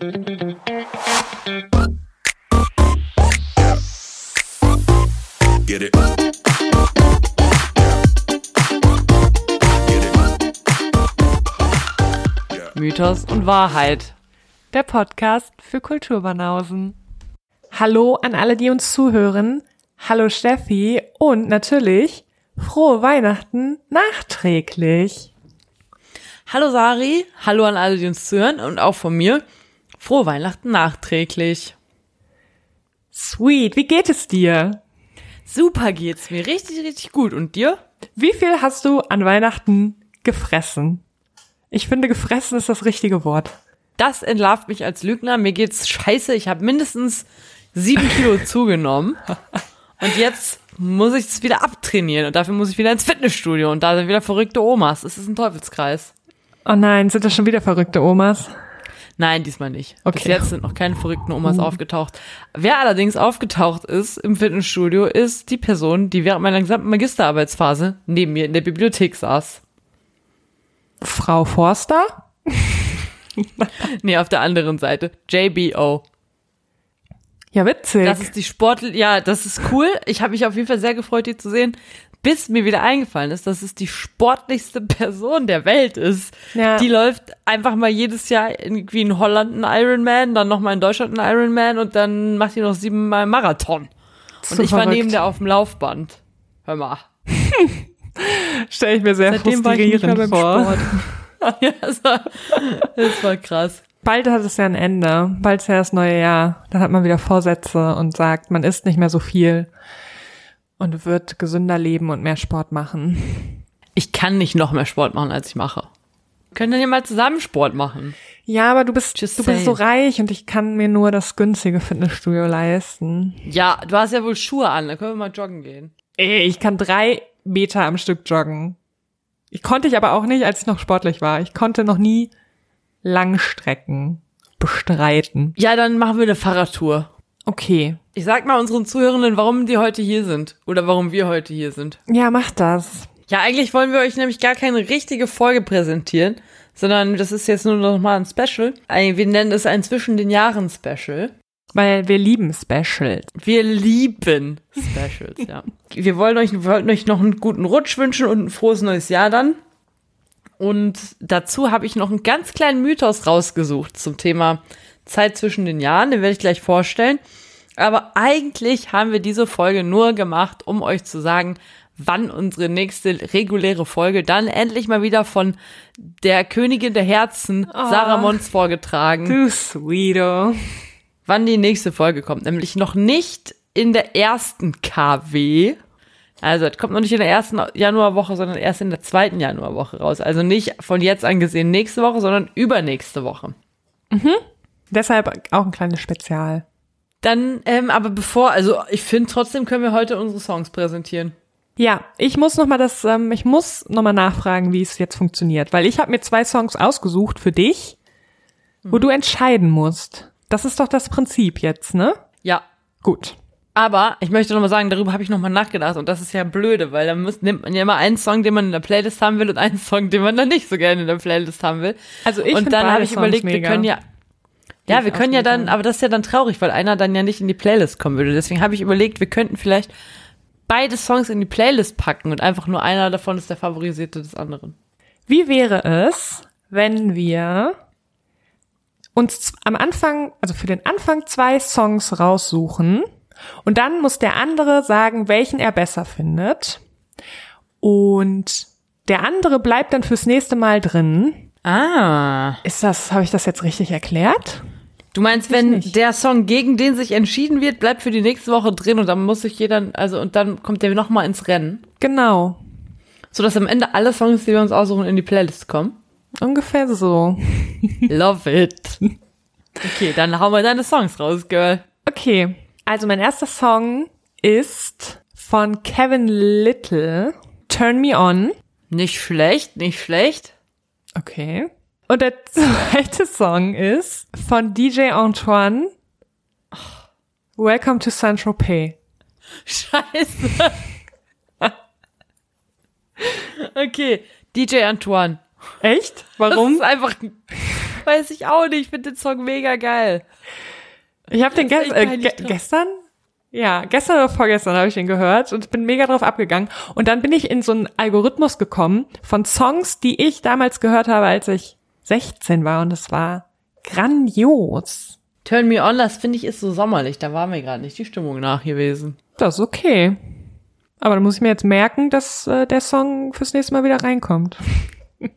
Get it. Mythos und Wahrheit. Der Podcast für Kulturbanausen. Hallo an alle, die uns zuhören. Hallo Steffi und natürlich frohe Weihnachten nachträglich. Hallo Sari, hallo an alle, die uns zuhören und auch von mir. Frohe Weihnachten nachträglich. Sweet, wie geht es dir? Super geht's mir, richtig, richtig gut. Und dir? Wie viel hast du an Weihnachten gefressen? Ich finde, gefressen ist das richtige Wort. Das entlarvt mich als Lügner. Mir geht's scheiße. Ich habe mindestens sieben Kilo zugenommen. Und jetzt muss ich es wieder abtrainieren. Und dafür muss ich wieder ins Fitnessstudio. Und da sind wieder verrückte Omas. Es ist ein Teufelskreis. Oh nein, sind das schon wieder verrückte Omas? Nein, diesmal nicht. Okay. Bis jetzt sind noch keine verrückten Omas aufgetaucht. Wer allerdings aufgetaucht ist im Fitnessstudio, ist die Person, die während meiner gesamten Magisterarbeitsphase neben mir in der Bibliothek saß. Frau Forster? Nee, auf der anderen Seite. JBO. Ja, witzig. Das ist die Sport, ja, das ist cool. Ich habe mich auf jeden Fall sehr gefreut, die zu sehen, bis mir wieder eingefallen ist, dass es die sportlichste Person der Welt ist. Ja. Die läuft einfach mal jedes Jahr irgendwie in Holland einen Ironman, dann nochmal in Deutschland einen Ironman und dann macht die noch siebenmal Marathon. Und So ich war verrückt. neben der auf dem Laufband. Hör mal. Stelle ich mir sehr Seitdem war ich frustrierend vor. Ja, das war, das war krass. Bald hat es ja ein Ende. Bald ist ja das neue Jahr. Dann hat man wieder Vorsätze und sagt, man isst nicht mehr so viel und wird gesünder leben und mehr Sport machen. Ich kann nicht noch mehr Sport machen, als ich mache. Wir können dann ja mal zusammen Sport machen. Ja, aber du bist, Just du bist so saying. reich und ich kann mir nur das günstige Fitnessstudio leisten. Ja, du hast ja wohl Schuhe an, dann können wir mal joggen gehen. Ey, ich kann drei Meter am Stück joggen. Ich konnte ich aber auch nicht, als ich noch sportlich war. Ich konnte noch nie Langstrecken bestreiten. Ja, dann machen wir eine Fahrradtour. Okay. Ich sag mal unseren Zuhörenden, warum die heute hier sind. Oder warum wir heute hier sind. Ja, mach das. Ja, eigentlich wollen wir euch nämlich gar keine richtige Folge präsentieren, sondern das ist jetzt nur noch mal ein Special. Wir nennen es ein Zwischen den Jahren Special. Weil wir lieben Specials. Wir lieben Specials, ja. Wir wollen euch, wir wollten euch noch einen guten Rutsch wünschen und ein frohes neues Jahr dann. Und dazu habe ich noch einen ganz kleinen Mythos rausgesucht zum Thema Zeit zwischen den Jahren. Den werde ich gleich vorstellen. Aber eigentlich haben wir diese Folge nur gemacht, um euch zu sagen, wann unsere nächste reguläre Folge dann endlich mal wieder von der Königin der Herzen, Sarah Mons, vorgetragen Du Sweeto. wann die nächste Folge kommt. Nämlich noch nicht in der ersten KW. Also, es kommt noch nicht in der ersten Januarwoche, sondern erst in der zweiten Januarwoche raus. Also nicht von jetzt an gesehen nächste Woche, sondern übernächste Woche. Deshalb auch ein kleines Spezial. Dann, ähm, aber bevor, also ich finde trotzdem können wir heute unsere Songs präsentieren. Ja, ich muss noch mal das, ähm, ich muss noch mal nachfragen, wie es jetzt funktioniert, weil ich habe mir zwei Songs ausgesucht für dich, wo du entscheiden musst. Das ist doch das Prinzip jetzt, ne? Ja. Gut. Aber ich möchte noch mal sagen, darüber habe ich noch mal nachgedacht und das ist ja blöde, weil dann muss, nimmt man ja immer einen Song, den man in der Playlist haben will und einen Song, den man dann nicht so gerne in der Playlist haben will. Also ich und dann habe ich überlegt, mega. wir können ja ja, wir können ja dann, aber das ist ja dann traurig, weil einer dann ja nicht in die Playlist kommen würde. Deswegen habe ich überlegt, wir könnten vielleicht beide Songs in die Playlist packen und einfach nur einer davon ist der favorisierte des anderen. Wie wäre es, wenn wir uns am Anfang, also für den Anfang zwei Songs raussuchen und dann muss der andere sagen, welchen er besser findet und der andere bleibt dann fürs nächste Mal drin. Ah. Ist das, habe ich das jetzt richtig erklärt? Du meinst, wenn der Song, gegen den sich entschieden wird, bleibt für die nächste Woche drin und dann muss sich jeder, also und dann kommt der nochmal ins Rennen. Genau. Sodass am Ende alle Songs, die wir uns aussuchen, in die Playlist kommen. Ungefähr so. Love it. Okay, dann hauen wir deine Songs raus, Girl. Okay, also mein erster Song ist von Kevin Little, Turn Me On. Nicht schlecht, nicht schlecht. Okay. Und der zweite Song ist von DJ Antoine, Welcome to Saint-Tropez. Scheiße. okay, DJ Antoine. Echt? Das Warum? ist einfach, Weiß ich auch nicht. Ich finde den Song mega geil. Ich habe den Das gest äh, ge gestern, ja, gestern oder vorgestern habe ich den gehört und bin mega drauf abgegangen. Und dann bin ich in so einen Algorithmus gekommen von Songs, die ich damals gehört habe, als ich 16 war. Und das war grandios. Turn Me On, das finde ich ist so sommerlich. Da war mir gerade nicht die Stimmung nach gewesen. Das ist okay. Aber dann muss ich mir jetzt merken, dass äh, der Song fürs nächste Mal wieder reinkommt.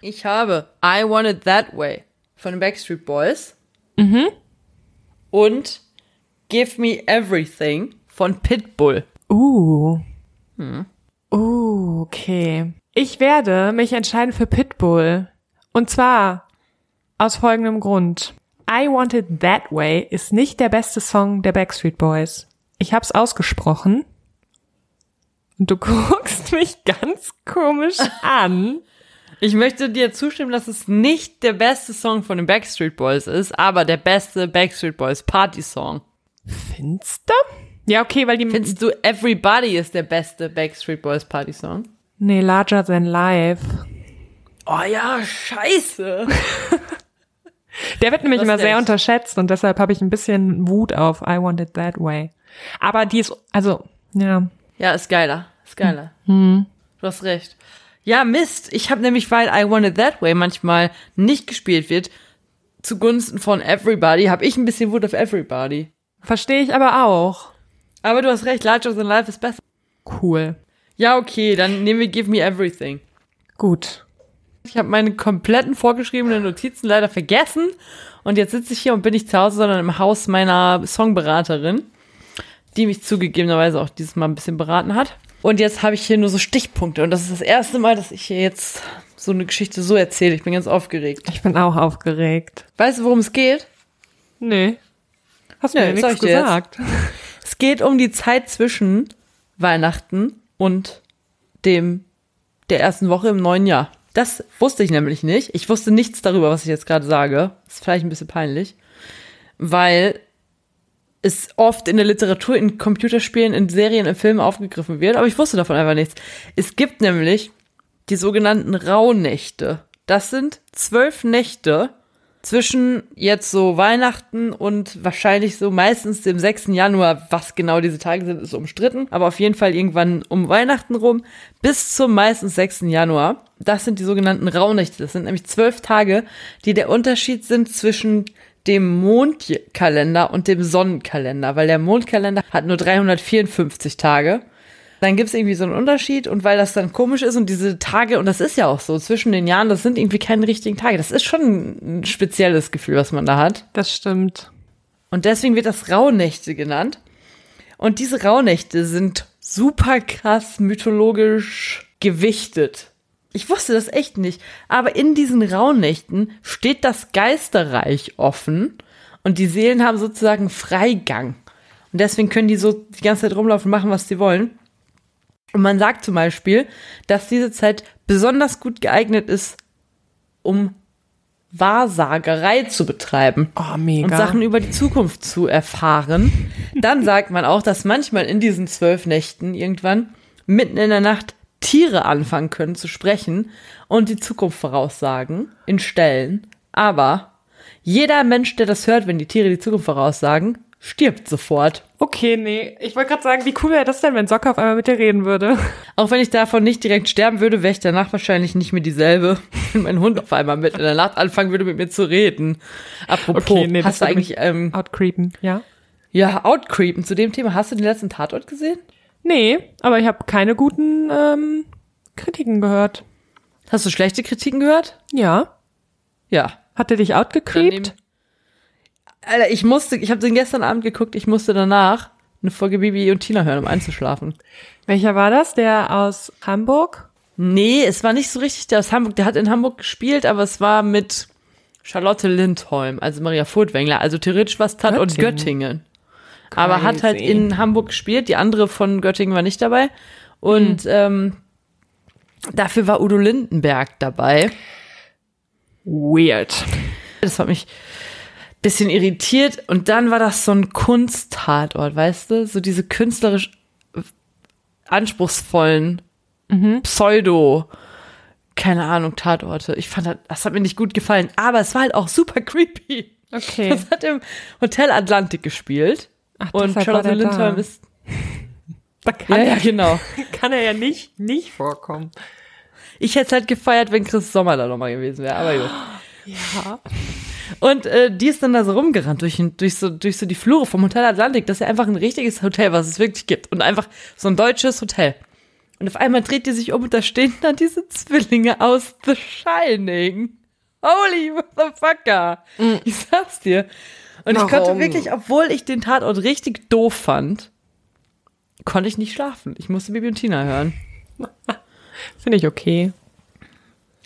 Ich habe I Want It That Way von den Backstreet Boys. Und Give Me Everything von Pitbull. Uh. Uh, okay. Ich werde mich entscheiden für Pitbull. Und zwar aus folgendem Grund. I Want It That Way ist nicht der beste Song der Backstreet Boys. Ich hab's ausgesprochen. Und du guckst mich ganz komisch an. Ich möchte dir zustimmen, dass es nicht der beste Song von den Backstreet Boys ist, aber der beste Backstreet Boys Party Song. Findest du? Ja, okay, weil die... Findest du Everybody ist der beste Backstreet Boys Party Song? nee, Larger Than Life. Oh ja, scheiße. Der wird nämlich Du hast immer sehr unterschätzt und deshalb habe ich ein bisschen Wut auf I Want It That Way. Aber die ist, also, ja. Ja, ist geiler. Ist geiler. Du hast recht. Ja, Mist. Ich habe nämlich, weil I Want It That Way manchmal nicht gespielt wird, zugunsten von Everybody, habe ich ein bisschen Wut auf Everybody. Verstehe ich aber auch. Aber du hast recht, Larger Than Life ist besser. Cool. Ja, okay, dann nehmen wir Give Me Everything. Gut. Ich habe meine kompletten vorgeschriebenen Notizen leider vergessen. Und jetzt sitze ich hier und bin nicht zu Hause, sondern im Haus meiner Songberaterin, die mich zugegebenerweise auch dieses Mal ein bisschen beraten hat. Und jetzt habe ich hier nur so Stichpunkte. Und das ist das erste Mal, dass ich hier jetzt so eine Geschichte so erzähle. Ich bin ganz aufgeregt. Ich bin auch aufgeregt. Weißt du, worum es geht? Nee. Hast Nee, mir sag nichts gesagt. Es geht um die Zeit zwischen Weihnachten und dem der ersten Woche im neuen Jahr. Das wusste ich nämlich nicht. Ich wusste nichts darüber, was ich jetzt gerade sage. Ist vielleicht ein bisschen peinlich, weil es oft in der Literatur, in Computerspielen, in Serien, in Filmen aufgegriffen wird, aber ich wusste davon einfach nichts. Es gibt nämlich die sogenannten Rauhnächte. Das sind zwölf Nächte zwischen jetzt so Weihnachten und wahrscheinlich so meistens dem 6. Januar, was genau diese Tage sind, ist umstritten, aber auf jeden Fall irgendwann um Weihnachten rum bis zum meistens 6. Januar. Das sind die sogenannten Rauhnächte. Das sind nämlich zwölf Tage, die der Unterschied sind zwischen dem Mondkalender und dem Sonnenkalender, weil der Mondkalender hat nur 354 Tage. Dann gibt's irgendwie so einen Unterschied und weil das dann komisch ist und diese Tage, und das ist ja auch so, zwischen den Jahren, das sind irgendwie keine richtigen Tage. Das ist schon ein spezielles Gefühl, was man da hat. Das stimmt. Und deswegen wird das Rauhnächte genannt. Und diese Rauhnächte sind super krass mythologisch gewichtet. Ich wusste das echt nicht. Aber in diesen Rauhnächten steht das Geisterreich offen und die Seelen haben sozusagen Freigang. Und deswegen können die so die ganze Zeit rumlaufen und machen, was sie wollen. Und man sagt zum Beispiel, dass diese Zeit besonders gut geeignet ist, um Wahrsagerei zu betreiben Oh, mega. und Sachen über die Zukunft zu erfahren. Dann sagt man auch, dass manchmal in diesen zwölf Nächten irgendwann mitten in der Nacht Tiere anfangen können zu sprechen und die Zukunft voraussagen in Stellen. Aber jeder Mensch, der das hört, wenn die Tiere die Zukunft voraussagen, stirbt sofort. okay, nee. Ich wollte gerade sagen, wie cool wäre das denn, wenn Socke auf einmal mit dir reden würde? Auch wenn ich davon nicht direkt sterben würde, wäre ich danach wahrscheinlich nicht mehr dieselbe. Wenn mein Hund auf einmal mit in der Nacht anfangen würde, mit mir zu reden. Apropos, Okay, nee, hast du eigentlich, ähm, Outcreepen, ja? ja, Outcreepen zu dem Thema. Hast du den letzten Tatort gesehen? Nee, aber ich habe keine guten ähm, Kritiken gehört. Hast du schlechte Kritiken gehört? Ja. Ja. Hat er dich outgecreept? Alter, ich musste, ich habe den gestern Abend geguckt, ich musste danach eine Folge Bibi und Tina hören, um einzuschlafen. Welcher war das? Der aus Hamburg? Nee, es war nicht so richtig der aus Hamburg. Der hat in Hamburg gespielt, aber es war mit Charlotte Lindholm, also Maria Furtwängler. Also theoretisch was Tat und Göttingen. Göttingen. Aber hat halt Crazy. in Hamburg gespielt. Die andere von Göttingen war nicht dabei. Und ähm, dafür war Udo Lindenberg dabei. Weird. Das hat mich bisschen irritiert. Und dann war das so ein Kunsttatort, weißt du? So diese künstlerisch anspruchsvollen Pseudo- keine Ahnung, Tatorte. Ich fand, das, das hat mir nicht gut gefallen. Aber es war halt auch super creepy. Okay. Das hat im Hotel Atlantik gespielt. Ach, Und Charlotte Lindholm da. ist. Da kann, Ja, ja, er, genau. kann er ja nicht, nicht vorkommen. Ich hätte es halt gefeiert, wenn Chris Sommer da nochmal gewesen wäre. Aber gut. Ja. Und äh, die ist dann da so rumgerannt durch, durch, so, durch so die Flure vom Hotel Atlantik. Das ist ja einfach ein richtiges Hotel, was es wirklich gibt. Und einfach so ein deutsches Hotel. Und auf einmal dreht die sich um und da stehen dann diese Zwillinge aus The Shining. Holy motherfucker. Ich sag's dir. Und ich konnte Warum? wirklich, obwohl ich den Tatort richtig doof fand, konnte ich nicht schlafen. Ich musste Bibi und Tina hören. Finde ich okay.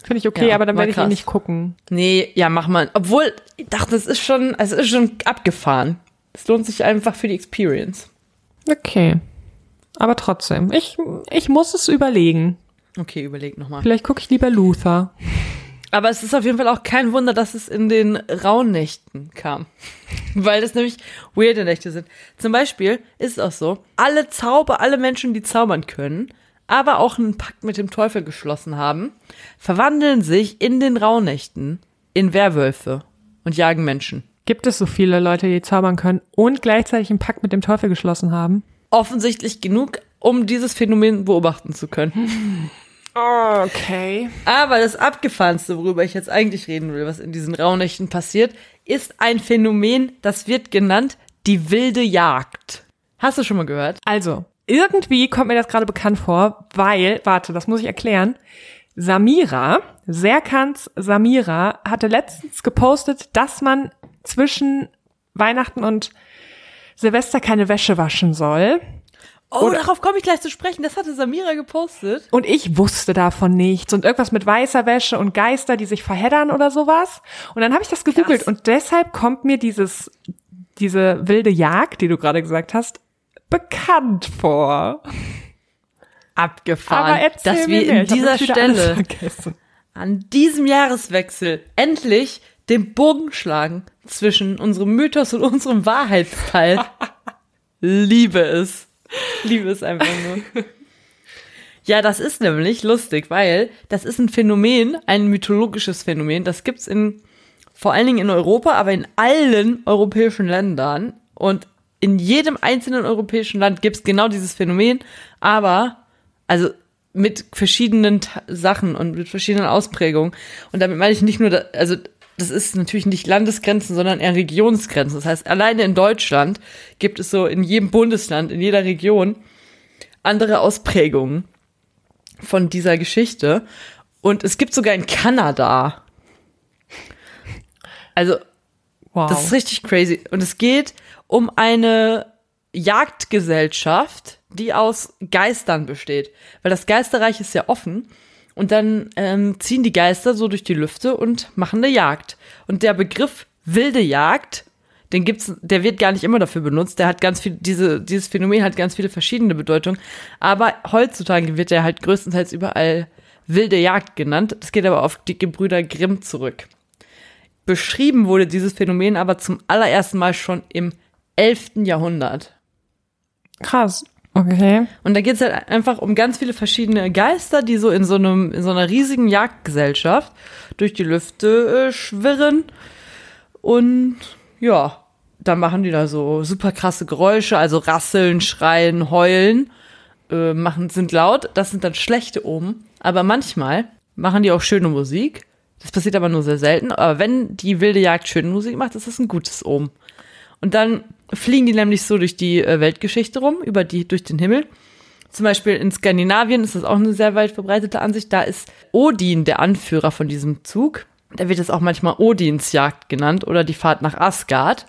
Finde ich okay, Ja, aber dann werde ich ihn nicht gucken. Nee, ja, mach mal. Obwohl, ich dachte, es ist schon, es ist schon abgefahren. Es lohnt sich einfach für die Experience. Okay. Aber trotzdem, ich, ich muss es überlegen. Okay, überleg nochmal. Vielleicht gucke ich lieber Luther. Aber es ist auf jeden Fall auch kein Wunder, dass es in den Rauhnächten kam. Weil das nämlich weirde Nächte sind. Zum Beispiel ist es auch so, alle Zauber, alle Menschen, die zaubern können, aber auch einen Pakt mit dem Teufel geschlossen haben, verwandeln sich in den Rauhnächten in Werwölfe und jagen Menschen. Gibt es so viele Leute, die zaubern können und gleichzeitig einen Pakt mit dem Teufel geschlossen haben? Offensichtlich genug, um dieses Phänomen beobachten zu können. Okay. Aber das Abgefahrenste, worüber ich jetzt eigentlich reden will, was in diesen Rauhnächten passiert, ist ein Phänomen, das wird genannt die wilde Jagd. Hast du schon mal gehört? Also, irgendwie kommt mir das gerade bekannt vor, weil, warte, das muss ich erklären. Samira, Serkans Samira, hatte letztens gepostet, dass man zwischen Weihnachten und Silvester keine Wäsche waschen soll. Oh, Oder- darauf komme ich gleich zu sprechen. Das hatte Samira gepostet. Und ich wusste davon nichts. Und irgendwas mit weißer Wäsche und Geister, die sich verheddern oder sowas. Und dann habe ich das gegoogelt. Krass. Und deshalb kommt mir dieses, diese wilde Jagd, die du gerade gesagt hast, bekannt vor. Abgefahren. Dass wir in Ich hab dieser Stelle an diesem Jahreswechsel endlich den Bogen schlagen zwischen unserem Mythos und unserem Wahrheitsteil. Liebe es. Liebe es einfach nur. Ja, das ist nämlich lustig, weil das ist ein Phänomen, ein mythologisches Phänomen. Das gibt's in vor allen Dingen in Europa, aber in allen europäischen Ländern und in jedem einzelnen europäischen Land gibt's genau dieses Phänomen, aber also mit verschiedenen Ta- Sachen und mit verschiedenen Ausprägungen. Und damit meine ich nicht nur, da, also das ist natürlich nicht Landesgrenzen, sondern eher Regionsgrenzen. Das heißt, alleine in Deutschland gibt es so in jedem Bundesland, in jeder Region andere Ausprägungen von dieser Geschichte. Und es gibt sogar in Kanada. Also Wow. das ist richtig crazy. Und es geht um eine Jagdgesellschaft, die aus Geistern besteht. Weil das Geisterreich ist ja offen. Und dann ähm, ziehen die Geister so durch die Lüfte und machen eine Jagd. Und der Begriff wilde Jagd, den gibt's, der wird gar nicht immer dafür benutzt. Der hat ganz viel, diese, dieses Phänomen hat ganz viele verschiedene Bedeutungen. Aber heutzutage wird er halt größtenteils überall wilde Jagd genannt. Das geht aber auf die Gebrüder Grimm zurück. Beschrieben wurde dieses Phänomen aber zum allerersten Mal schon im 11. Jahrhundert. Krass. Okay. Und da geht es halt einfach um ganz viele verschiedene Geister, die so in so einem, in so einer riesigen Jagdgesellschaft durch die Lüfte äh, schwirren. Und ja, da machen die da so super krasse Geräusche, also rasseln, schreien, heulen, äh, machen, sind laut. Das sind dann schlechte Omen. Aber manchmal machen die auch schöne Musik. Das passiert aber nur sehr selten. Aber wenn die wilde Jagd schöne Musik macht, ist das ein gutes Omen. Und dann fliegen die nämlich so durch die äh, Weltgeschichte rum, über die, durch den Himmel. Zum Beispiel in Skandinavien ist das auch eine sehr weit verbreitete Ansicht. Da ist Odin der Anführer von diesem Zug. Da wird es auch manchmal Odinsjagd genannt oder die Fahrt nach Asgard.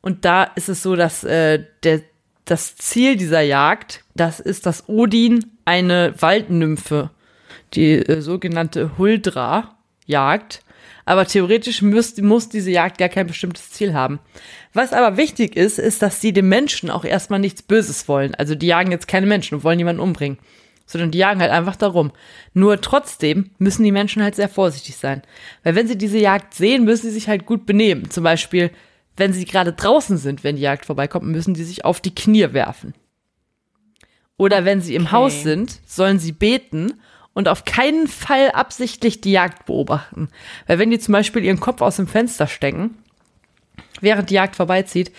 Und da ist es so, dass äh, der, das Ziel dieser Jagd, das ist, dass Odin eine Waldnymphe, die äh, sogenannte Huldra, jagt. Aber theoretisch müsst, muss diese Jagd gar kein bestimmtes Ziel haben. Was aber wichtig ist, ist, dass sie dem Menschen auch erstmal nichts Böses wollen. Also die jagen jetzt keine Menschen und wollen jemanden umbringen, sondern die jagen halt einfach darum. Nur trotzdem müssen die Menschen halt sehr vorsichtig sein. Weil wenn sie diese Jagd sehen, müssen sie sich halt gut benehmen. Zum Beispiel, wenn sie gerade draußen sind, wenn die Jagd vorbeikommt, müssen die sich auf die Knie werfen. Oder wenn sie im Okay. Haus sind, sollen sie beten und auf keinen Fall absichtlich die Jagd beobachten. Weil wenn die zum Beispiel ihren Kopf aus dem Fenster stecken, während die Jagd vorbeizieht,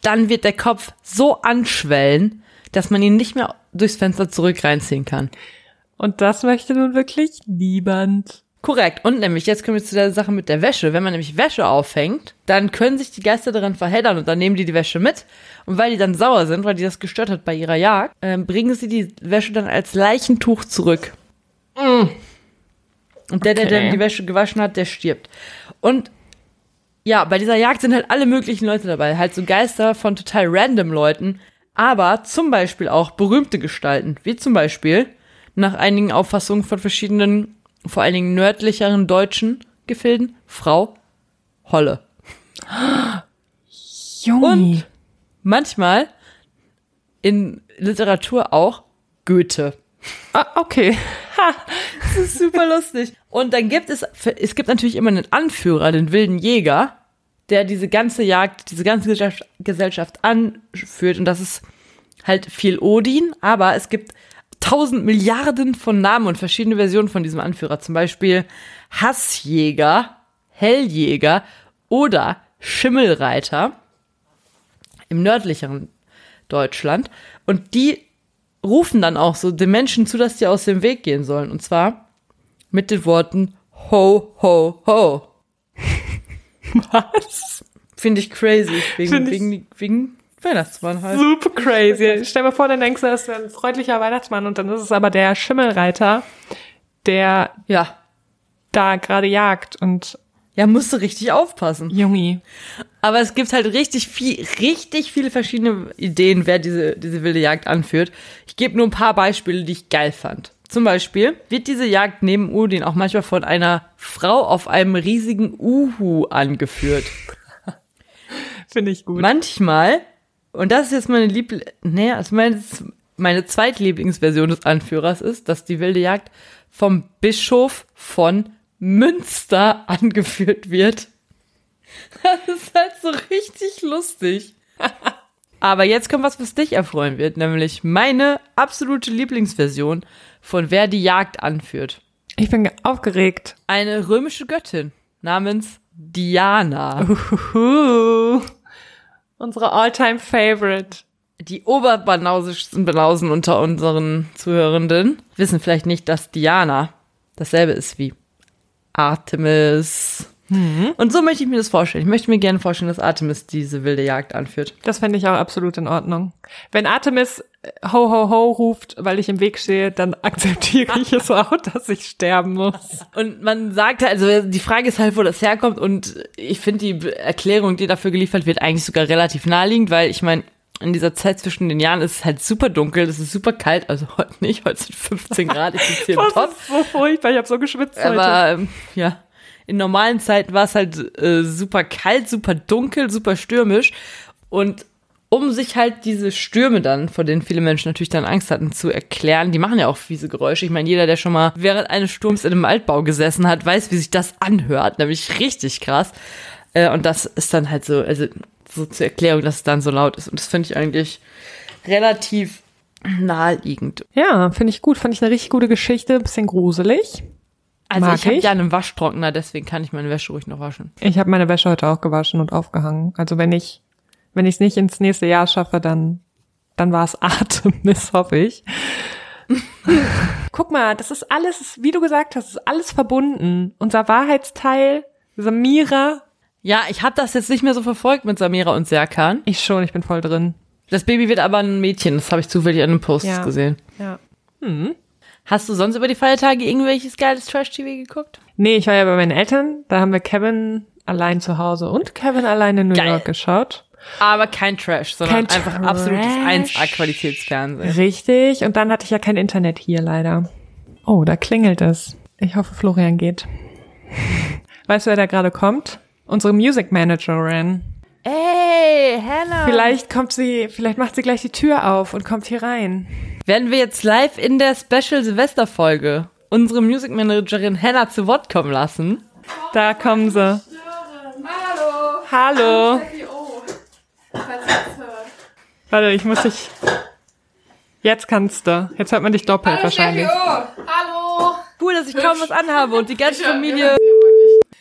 dann wird der Kopf so anschwellen, dass man ihn nicht mehr durchs Fenster zurück reinziehen kann. Und das möchte nun wirklich niemand. Korrekt. Und nämlich, jetzt kommen wir zu der Sache mit der Wäsche. Wenn man nämlich Wäsche aufhängt, dann können sich die Geister daran verheddern und dann nehmen die die Wäsche mit. Und weil die dann sauer sind, weil die das gestört hat bei ihrer Jagd, äh, bringen sie die Wäsche dann als Leichentuch zurück. Und der, der Okay. dann die Wäsche gewaschen hat, der stirbt. Und ja, bei dieser Jagd sind halt alle möglichen Leute dabei. Halt so Geister von total random Leuten. Aber zum Beispiel auch berühmte Gestalten. Wie zum Beispiel, nach einigen Auffassungen von verschiedenen, vor allen Dingen nördlicheren deutschen Gefilden, Frau Holle. Junge. Und manchmal in Literatur auch Goethe. Ah, okay. Das ist super lustig. Und dann gibt es, es gibt natürlich immer einen Anführer, den wilden Jäger, der diese ganze Jagd, diese ganze Gesellschaft- anführt. Und das ist halt viel Odin, aber es gibt tausend Milliarden von Namen und verschiedene Versionen von diesem Anführer. Zum Beispiel Hassjäger, Helljäger oder Schimmelreiter im nördlicheren Deutschland. Und die rufen dann auch so den Menschen zu, dass die aus dem Weg gehen sollen. Und zwar mit den Worten Ho, ho, ho. Was? Finde ich crazy. Wegen, ich- wegen, wegen Weihnachtsmann halt. Super crazy. Stell dir mal vor, dann denkst du, das ist ein freundlicher Weihnachtsmann und dann ist es aber der Schimmelreiter, der Ja. da gerade jagt und Ja, musst du richtig aufpassen. Jungi. Aber es gibt halt richtig viel, richtig viele verschiedene Ideen, wer diese, diese wilde Jagd anführt. Ich gebe nur ein paar Beispiele, die ich geil fand. Zum Beispiel wird diese Jagd neben Udin auch manchmal von einer Frau auf einem riesigen Uhu angeführt. Finde ich gut. Manchmal, und das ist jetzt meine Liebl nee, also meine, meine zweitlieblingsversion des Anführers ist, dass die wilde Jagd vom Bischof von Münster angeführt wird. Das ist halt so richtig lustig. Aber jetzt kommt was, was dich erfreuen wird, nämlich meine absolute Lieblingsversion von wer die Jagd anführt. Ich bin aufgeregt. Eine römische Göttin namens Diana. Uhuhu. Unsere all-time favorite. Die oberbanausischsten Banausen unter unseren Zuhörenden wissen vielleicht nicht, dass Diana dasselbe ist wie Artemis. Und so möchte ich mir das vorstellen. Ich möchte mir gerne vorstellen, dass Artemis diese wilde Jagd anführt. Das fände ich auch absolut in Ordnung. Wenn Artemis äh, ho ho ho ruft, weil ich im Weg stehe, dann akzeptiere ich es auch, dass ich sterben muss. Und man sagt halt, also die Frage ist halt, wo das herkommt. Und ich finde die Erklärung, die dafür geliefert wird, eigentlich sogar relativ naheliegend, weil ich meine, in dieser Zeit zwischen den Jahren ist es halt super dunkel, es ist super kalt, also heute nicht, heute sind 15 Grad, ich sitze hier im Das Top. ist so furchtbar, ich habe so geschwitzt heute. Aber ähm, ja, in normalen Zeiten war es halt äh, super kalt, super dunkel, super stürmisch. Und um sich halt diese Stürme dann, vor denen viele Menschen natürlich dann Angst hatten, zu erklären, die machen ja auch fiese Geräusche. Ich meine, jeder, der schon mal während eines Sturms in einem Altbau gesessen hat, weiß, wie sich das anhört. Nämlich richtig krass. Äh, und das ist dann halt so, also so zur Erklärung, dass es dann so laut ist. Und das finde ich eigentlich relativ naheliegend. Ja, finde ich gut. Fand ich eine richtig gute Geschichte. Bisschen gruselig. Also Mag ich habe ja einen Waschtrockner, deswegen kann ich meine Wäsche ruhig noch waschen. Ich habe meine Wäsche heute auch gewaschen und aufgehangen. Also wenn ich wenn ich es nicht ins nächste Jahr schaffe, dann dann war es Artemis, hoffe ich. Guck mal, das ist alles, wie du gesagt hast, ist alles verbunden. Unser Wahrheitsteil, Samira, Ja, ich habe das jetzt nicht mehr so verfolgt mit Samira und Serkan. ich schon, ich bin voll drin. Das Baby wird aber ein Mädchen, das habe ich zufällig an einem Post Ja. gesehen. Ja. Hast du sonst über die Feiertage irgendwelches geiles Trash-TV geguckt? Nee, ich war ja bei meinen Eltern, da haben wir Kevin allein zu Hause und Kevin allein in New Geil. York geschaut. Aber kein Trash, sondern Kein einfach Trash. absolutes 1A-Qualitätsfernsehen. Richtig, und dann hatte ich ja kein Internet hier leider. Oh, da klingelt es. Ich hoffe, Florian geht. Weißt du, wer da gerade kommt? Unsere Music Managerin. Ey, Hannah. Vielleicht kommt sie, vielleicht macht sie gleich die Tür auf und kommt hier rein. Werden wir jetzt live in der Special-Silvester-Folge unsere Music Managerin Hannah zu Wort kommen lassen? Da kommen sie. Hallo. Hallo. Oh. Warte, ich muss dich. Jetzt kannst du. Jetzt hört man dich doppelt Hallo, wahrscheinlich. Steffi, oh. Hallo. cool, dass ich kaum was anhabe und die ganze Familie.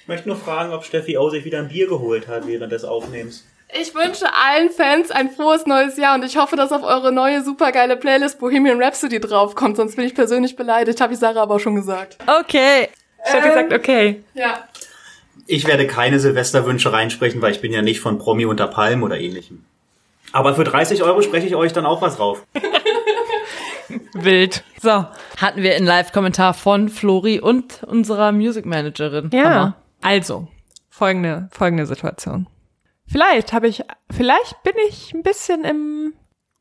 Ich möchte nur fragen, ob Steffi O sich wieder ein Bier geholt hat während des Aufnehmens. Ich wünsche allen Fans ein frohes neues Jahr und ich hoffe, dass auf eure neue supergeile Playlist Bohemian Rhapsody draufkommt, sonst bin ich persönlich beleidigt, habe ich Sarah aber auch schon gesagt. Okay. Steffi sagt, okay. Ja. Ich werde keine Silvesterwünsche reinsprechen, weil ich bin ja nicht von Promi unter Palm oder ähnlichem. Aber für 30 Euro spreche ich euch dann auch was rauf. Wild. So. Hatten wir einen Live-Kommentar von Flori und unserer Music Managerin. Ja. Hammer. Also, folgende, folgende Situation. Vielleicht habe ich, vielleicht bin ich ein bisschen im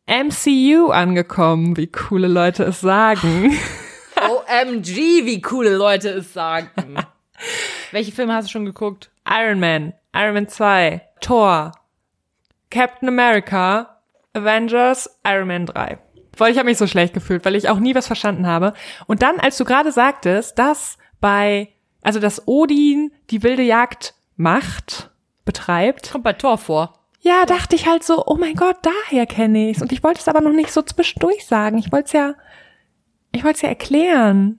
MCU angekommen, wie coole Leute es sagen. OMG, wie coole Leute es sagen. Welche Filme hast du schon geguckt? Iron Man, Iron Man 2, Thor, Captain America, Avengers, Iron Man 3. Weil ich habe mich so schlecht gefühlt, weil ich auch nie was verstanden habe. Und dann, als du gerade sagtest, dass bei, also dass Odin die wilde Jagd macht, betreibt, Kommt bei Thor vor. ja, dachte ich halt so, oh mein Gott, daher kenne ich's. Und ich wollte es aber noch nicht so zwischendurch sagen. Ich wollte es ja, ich wollte es ja erklären.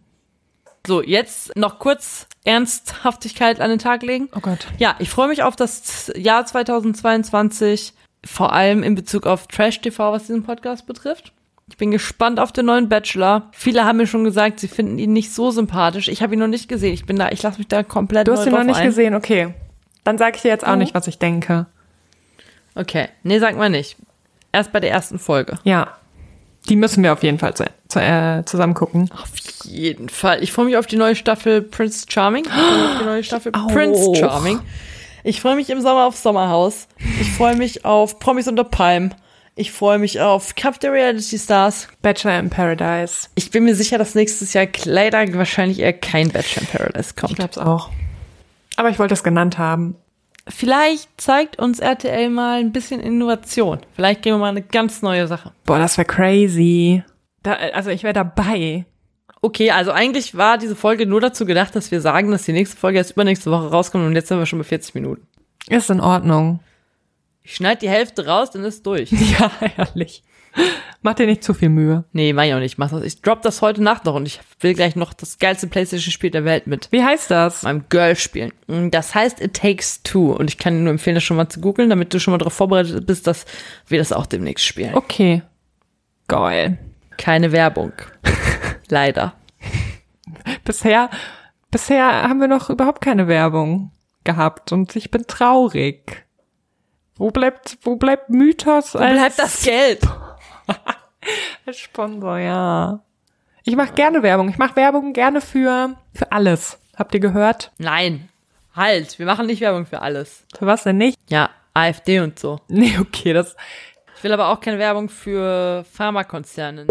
So, jetzt noch kurz Ernsthaftigkeit an den Tag legen. Oh Gott. Ja, ich freue mich auf das Jahr 2022, vor allem in Bezug auf Trash TV, was diesen Podcast betrifft. Ich bin gespannt auf den neuen Bachelor. Viele haben mir schon gesagt, sie finden ihn nicht so sympathisch. Ich habe ihn noch nicht gesehen. Ich bin da, ich lasse mich da komplett Du hast ihn noch nicht ein. gesehen, okay. Dann sage ich dir jetzt auch Mhm. nicht, was ich denke. Okay, nee, sag mal nicht. Erst bei der ersten Folge. Ja. Die müssen wir auf jeden Fall zu, zu, äh, zusammen gucken. Auf jeden Fall. Ich freue mich auf die neue Staffel Prince Charming. Ich freue mich auf die neue Staffel Auch. Prince Charming. Ich freue mich im Sommer auf Sommerhaus. Ich freue mich auf Promis unter Palm. Ich freue mich auf Cup der Reality Stars. Bachelor in Paradise. Ich bin mir sicher, dass nächstes Jahr leider wahrscheinlich eher kein Bachelor in Paradise Ich kommt. glaub's auch. Aber ich wollte es genannt haben. Vielleicht zeigt uns RTL mal ein bisschen Innovation. Vielleicht gehen wir mal eine ganz neue Sache. Boah, das wäre crazy. Da, also ich wäre dabei. Okay, also eigentlich war diese Folge nur dazu gedacht, dass wir sagen, dass die nächste Folge erst übernächste Woche rauskommt und jetzt sind wir schon bei 40 Minuten. Ist in Ordnung. Ich schneide die Hälfte raus, dann ist durch. Ja, ehrlich. Mach dir nicht zu viel Mühe. Nee, mach ich auch nicht. Mach das. Ich drop das heute Nacht noch und ich will gleich noch das geilste Playstation-Spiel der Welt mit Wie heißt das? meinem Girl spielen. Mm, Das heißt It Takes Two und ich kann dir nur empfehlen, das schon mal zu googeln, damit du schon mal darauf vorbereitet bist, dass wir das auch demnächst spielen. Okay. Geil. Keine Werbung. Leider. Bisher, bisher haben wir noch überhaupt keine Werbung gehabt und ich bin traurig. Wo bleibt, wo bleibt Mythos Wo bleibt das Geld? als Sponsor, ja. Ich mache gerne Werbung. Ich mache Werbung gerne für, für alles. Habt ihr gehört? Nein. Halt, wir machen nicht Werbung für alles. Für was denn nicht? Ja, AfD und so. Nee, okay, das Ich will aber auch keine Werbung für Pharmakonzerne.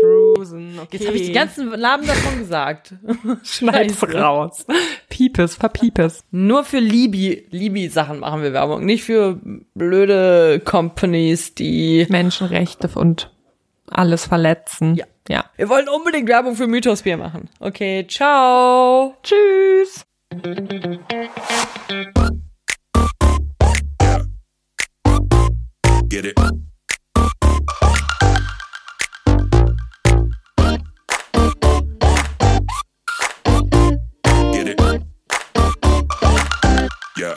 Trusen, okay. Jetzt habe ich die ganzen Namen davon gesagt. Schneid's raus. Piepes, verpiepes. Nur für Libi, Libi-Sachen machen wir Werbung, nicht für blöde Companies, die. Menschenrechte und alles verletzen. Ja. Ja. Wir wollen unbedingt Werbung für Mythosbier machen. Okay, ciao. Tschüss. Get it. Yeah.